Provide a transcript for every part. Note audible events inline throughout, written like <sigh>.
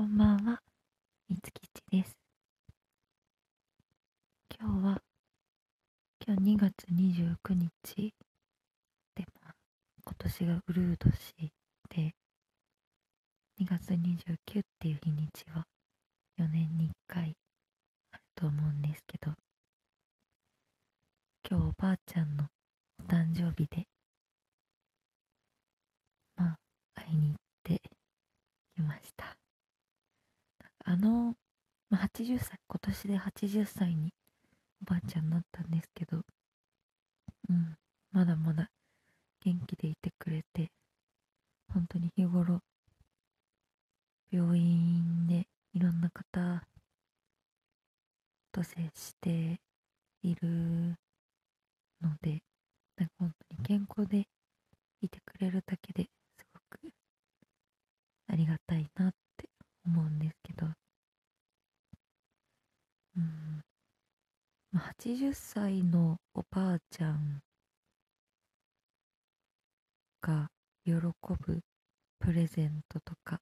こんばんは、みつきちです。今日は、今日2月29日で、まあ、今年がウルー年で、2月29っていう日にちは4年に1回あると思うんですけど、今日おばあちゃんのお誕生日で、まあ、会いに行ってきました。の、まあ、80歳、今年で80歳におばあちゃんになったんですけど、うん、まだまだ元気でいてくれて、本当に日頃、病院でいろんな方と接しているので、なんか本当に健康でいてくれるだけですごくありがたいなって思うんですけど、うん、まあ、80歳のおばあちゃんが喜ぶプレゼントとか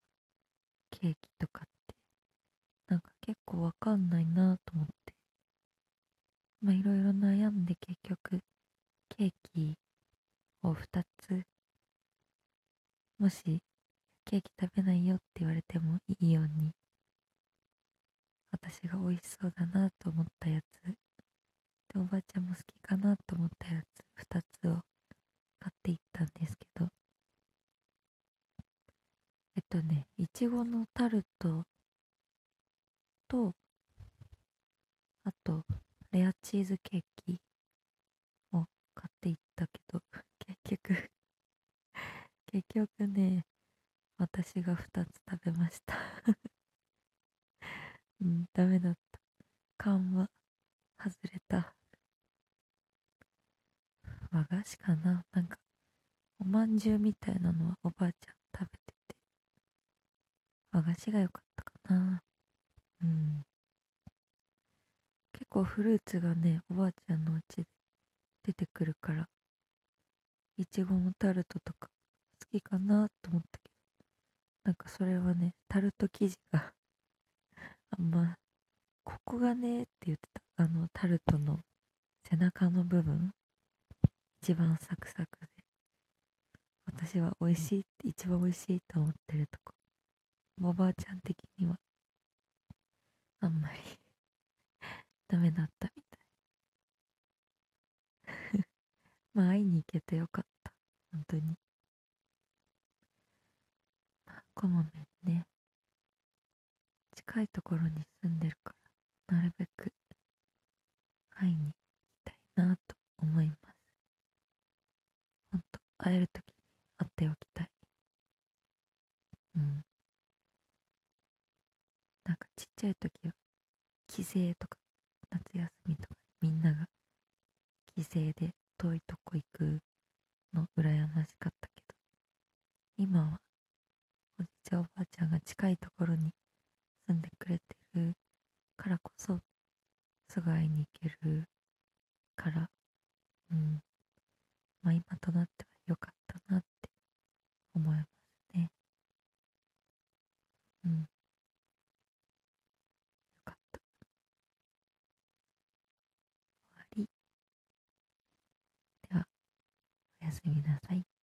ケーキとかってなんか結構わかんないなと思って。まあいろいろ悩んで結局ケーキを2つもしケーキ食べないよって言われてもいいように私が美味しそうだなと思ったやつばあちゃんも好きかなと思ったやつ2つを買っていったんですけど。えっとねいちごのタルトとあとレアチーズケーキを買っていったけど <laughs> 結局 <laughs> 結局ね私が2つ食べました。<laughs> うんダメだった。勘は外れた。和菓子かな。なんかおまんじゅうみたいなのはおばあちゃん食べてて。和菓子が良かったかな。うん。結構フルーツがねおばあちゃんのうちで出てくるからいちごのタルトとか好きかなと思ったけど。なんかそれはねタルト生地が <laughs> あんまここがねって言ってた。あのタルトの背中の部分。一番サクサクで。私は美味しいって一番美味しいと思ってるとこ。おばあちゃん的にはあんまり。ダメだったみたい。<laughs> まあ会いに行けてよかった。本当に。まあこまめにね。近いところに住んでるからなるべく会いに行きたいなと思います。ほんと会える時に会っておきたい。うん。なんかちっちゃい時は帰省とか夏休みとかみんなが帰省で遠いとこ行くの羨ましかったけど今はおじいちゃんおばあちゃんが近いところに住んでくれてるからこそすぐ会いに行けるからうん。まあ今となっては良かったなって思いますねうんよかったすみなさい。